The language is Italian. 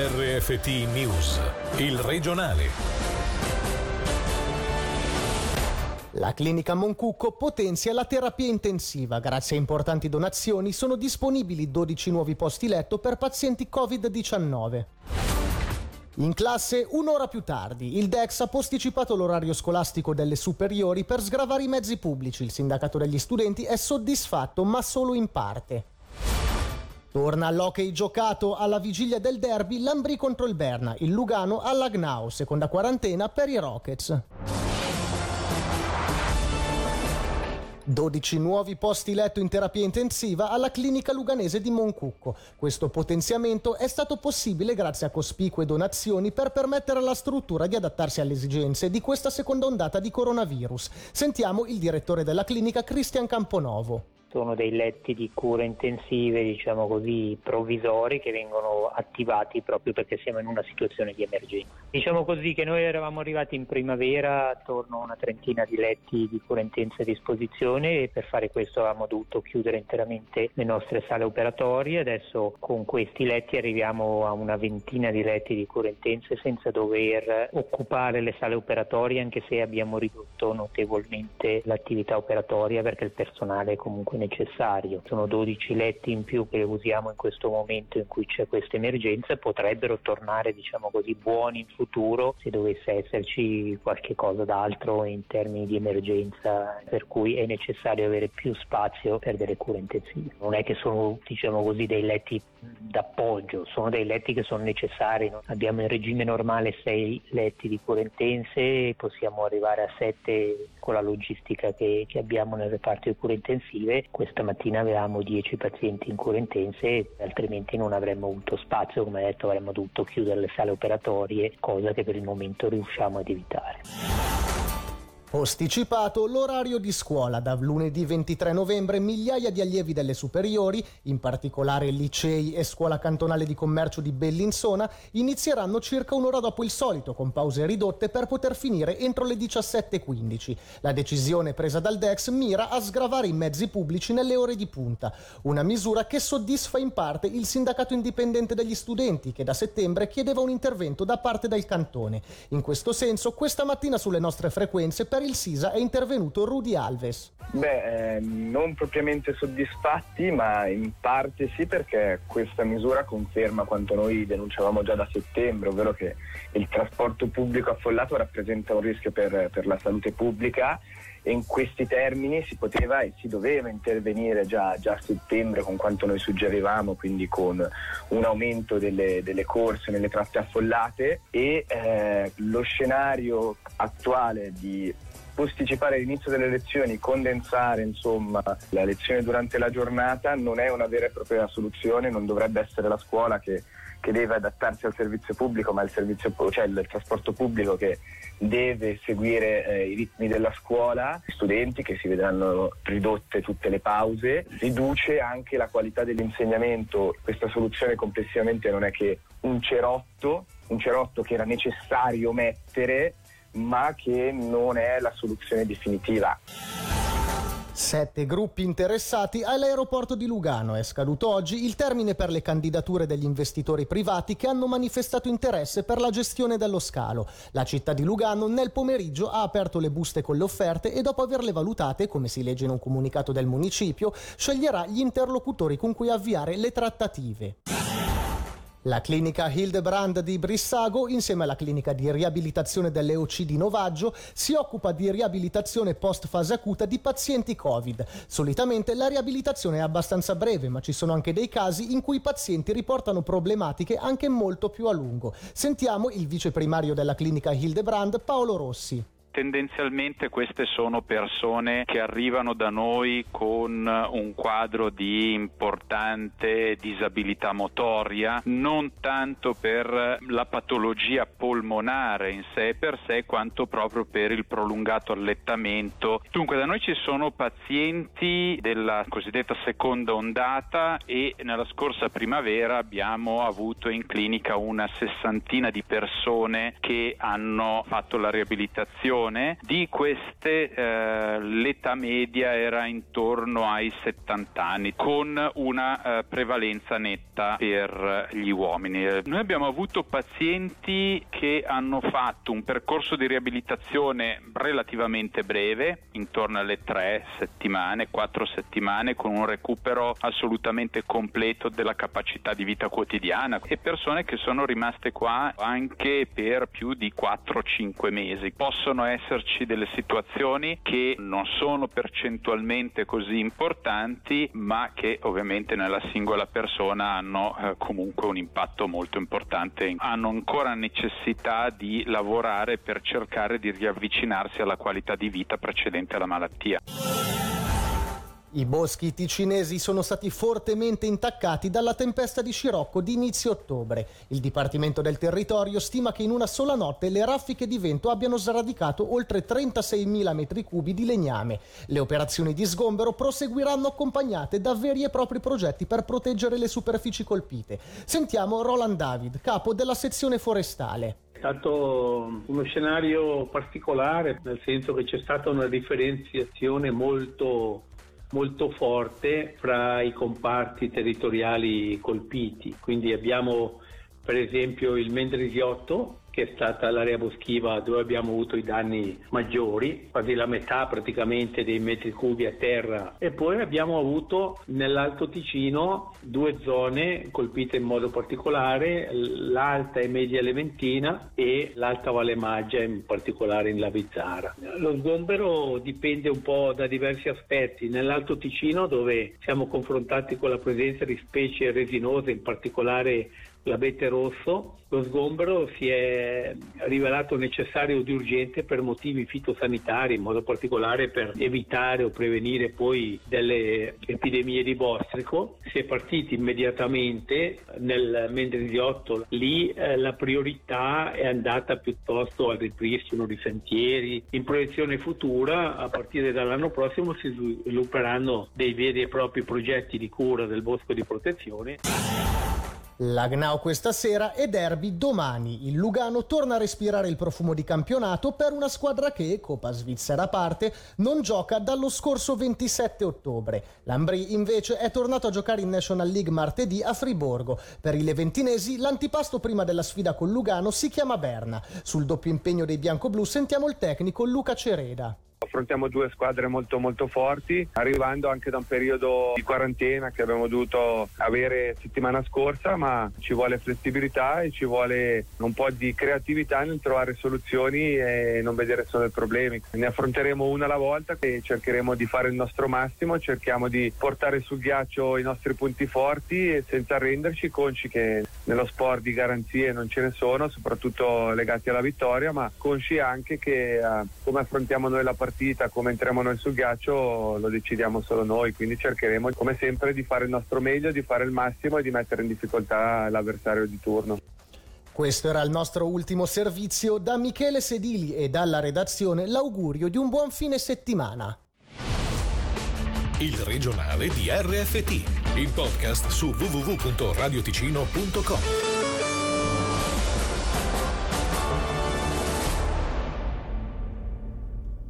RFT News, il regionale. La clinica Moncucco potenzia la terapia intensiva. Grazie a importanti donazioni sono disponibili 12 nuovi posti letto per pazienti Covid-19. In classe un'ora più tardi, il DEX ha posticipato l'orario scolastico delle superiori per sgravare i mezzi pubblici. Il sindacato degli studenti è soddisfatto, ma solo in parte. Torna all'hockey giocato alla vigilia del derby Lambri contro il Berna, il Lugano all'Agnau, seconda quarantena per i Rockets. 12 nuovi posti letto in terapia intensiva alla clinica luganese di Moncucco. Questo potenziamento è stato possibile grazie a cospicue donazioni per permettere alla struttura di adattarsi alle esigenze di questa seconda ondata di coronavirus. Sentiamo il direttore della clinica Cristian Camponovo sono dei letti di cure intensive, diciamo così, provvisori che vengono attivati proprio perché siamo in una situazione di emergenza. Diciamo così che noi eravamo arrivati in primavera attorno a una trentina di letti di cura intensa a disposizione e per fare questo avevamo dovuto chiudere interamente le nostre sale operatorie. Adesso con questi letti arriviamo a una ventina di letti di cura intensa senza dover occupare le sale operatorie anche se abbiamo ridotto notevolmente l'attività operatoria perché il personale comunque necessario. Sono 12 letti in più che usiamo in questo momento in cui c'è questa emergenza potrebbero tornare diciamo così buoni in futuro se dovesse esserci qualche cosa d'altro in termini di emergenza per cui è necessario avere più spazio per delle cure intensive. Non è che sono diciamo così dei letti d'appoggio, sono dei letti che sono necessari. Abbiamo in regime normale 6 letti di cure intense possiamo arrivare a 7 con la logistica che, che abbiamo nel reparto di cure intensive questa mattina avevamo 10 pazienti in cure intense, altrimenti non avremmo avuto spazio, come detto avremmo dovuto chiudere le sale operatorie, cosa che per il momento riusciamo ad evitare. Posticipato l'orario di scuola da lunedì 23 novembre migliaia di allievi delle superiori, in particolare licei e scuola cantonale di commercio di Bellinzona, inizieranno circa un'ora dopo il solito con pause ridotte per poter finire entro le 17.15. La decisione presa dal DEX mira a sgravare i mezzi pubblici nelle ore di punta, una misura che soddisfa in parte il sindacato indipendente degli studenti che da settembre chiedeva un intervento da parte del cantone. In questo senso questa mattina sulle nostre frequenze per per il Sisa è intervenuto Rudy Alves. Beh, eh, non propriamente soddisfatti, ma in parte sì perché questa misura conferma quanto noi denunciavamo già da settembre, ovvero che il trasporto pubblico affollato rappresenta un rischio per, per la salute pubblica e in questi termini si poteva e si doveva intervenire già, già a settembre con quanto noi suggerivamo, quindi con un aumento delle, delle corse nelle tratte affollate e eh, lo scenario attuale di posticipare l'inizio delle lezioni, condensare insomma la lezione durante la giornata non è una vera e propria soluzione, non dovrebbe essere la scuola che, che deve adattarsi al servizio pubblico, ma il, servizio, cioè il trasporto pubblico che deve seguire eh, i ritmi della scuola, gli studenti che si vedranno ridotte tutte le pause, riduce anche la qualità dell'insegnamento. Questa soluzione complessivamente non è che un cerotto, un cerotto che era necessario mettere ma che non è la soluzione definitiva. Sette gruppi interessati all'aeroporto di Lugano. È scaduto oggi il termine per le candidature degli investitori privati che hanno manifestato interesse per la gestione dello scalo. La città di Lugano nel pomeriggio ha aperto le buste con le offerte e dopo averle valutate, come si legge in un comunicato del municipio, sceglierà gli interlocutori con cui avviare le trattative. La clinica Hildebrand di Brissago, insieme alla clinica di riabilitazione dell'EOC di Novaggio, si occupa di riabilitazione post fase acuta di pazienti Covid. Solitamente la riabilitazione è abbastanza breve, ma ci sono anche dei casi in cui i pazienti riportano problematiche anche molto più a lungo. Sentiamo il vice primario della clinica Hildebrand, Paolo Rossi tendenzialmente queste sono persone che arrivano da noi con un quadro di importante disabilità motoria, non tanto per la patologia polmonare in sé per sé, quanto proprio per il prolungato allettamento. Dunque da noi ci sono pazienti della cosiddetta seconda ondata e nella scorsa primavera abbiamo avuto in clinica una sessantina di persone che hanno fatto la riabilitazione persone, di queste eh, l'età media era intorno ai 70 anni, con una eh, prevalenza netta per gli uomini. Noi abbiamo avuto pazienti che hanno fatto un percorso di riabilitazione relativamente breve, intorno alle tre settimane, quattro settimane, con un recupero assolutamente completo della capacità di vita quotidiana e persone che sono rimaste qua anche per più di 4-5 mesi. Possono esserci delle situazioni che non sono percentualmente così importanti, ma che ovviamente nella singola persona hanno eh, comunque un impatto molto importante. Hanno ancora necessità di lavorare per cercare di riavvicinarsi alla qualità di vita precedente alla malattia. I boschi ticinesi sono stati fortemente intaccati dalla tempesta di scirocco di inizio ottobre. Il Dipartimento del Territorio stima che in una sola notte le raffiche di vento abbiano sradicato oltre 36.000 metri cubi di legname. Le operazioni di sgombero proseguiranno accompagnate da veri e propri progetti per proteggere le superfici colpite. Sentiamo Roland David, capo della sezione forestale. È stato uno scenario particolare, nel senso che c'è stata una differenziazione molto molto forte fra i comparti territoriali colpiti. Quindi abbiamo per esempio il Mendrisiotto che è stata l'area boschiva dove abbiamo avuto i danni maggiori, quasi la metà praticamente dei metri cubi a terra. E poi abbiamo avuto nell'Alto Ticino due zone colpite in modo particolare, l'Alta e Media Leventina e l'Alta Valle Maggia, in particolare in Lavizzara. Lo sgombero dipende un po' da diversi aspetti. Nell'Alto Ticino dove siamo confrontati con la presenza di specie resinose, in particolare l'abete rosso, lo sgombero si è rivelato necessario ed urgente per motivi fitosanitari, in modo particolare per evitare o prevenire poi delle epidemie di bostrico. Si è partiti immediatamente nel Mendrisiotto, lì eh, la priorità è andata piuttosto al ripristino di sentieri. In proiezione futura, a partire dall'anno prossimo, si svilupperanno dei veri e propri progetti di cura del bosco di protezione. Lagnao questa sera e Derby domani. Il Lugano torna a respirare il profumo di campionato per una squadra che, Coppa Svizzera a parte, non gioca dallo scorso 27 ottobre. L'Ambri invece è tornato a giocare in National League martedì a Friborgo. Per i leventinesi l'antipasto prima della sfida con Lugano si chiama Berna. Sul doppio impegno dei bianco-blu sentiamo il tecnico Luca Cereda. Affrontiamo due squadre molto molto forti, arrivando anche da un periodo di quarantena che abbiamo dovuto avere settimana scorsa, ma ci vuole flessibilità e ci vuole un po' di creatività nel trovare soluzioni e non vedere solo i problemi. Ne affronteremo una alla volta e cercheremo di fare il nostro massimo, cerchiamo di portare sul ghiaccio i nostri punti forti e senza arrenderci, consci che nello sport di garanzie non ce ne sono, soprattutto legati alla vittoria, ma consci anche che eh, come affrontiamo noi la partita partita, come entriamo noi sul ghiaccio lo decidiamo solo noi, quindi cercheremo come sempre di fare il nostro meglio, di fare il massimo e di mettere in difficoltà l'avversario di turno. Questo era il nostro ultimo servizio. Da Michele Sedili e dalla redazione l'augurio di un buon fine settimana. Il regionale di RFT, il podcast su www.radioticino.com.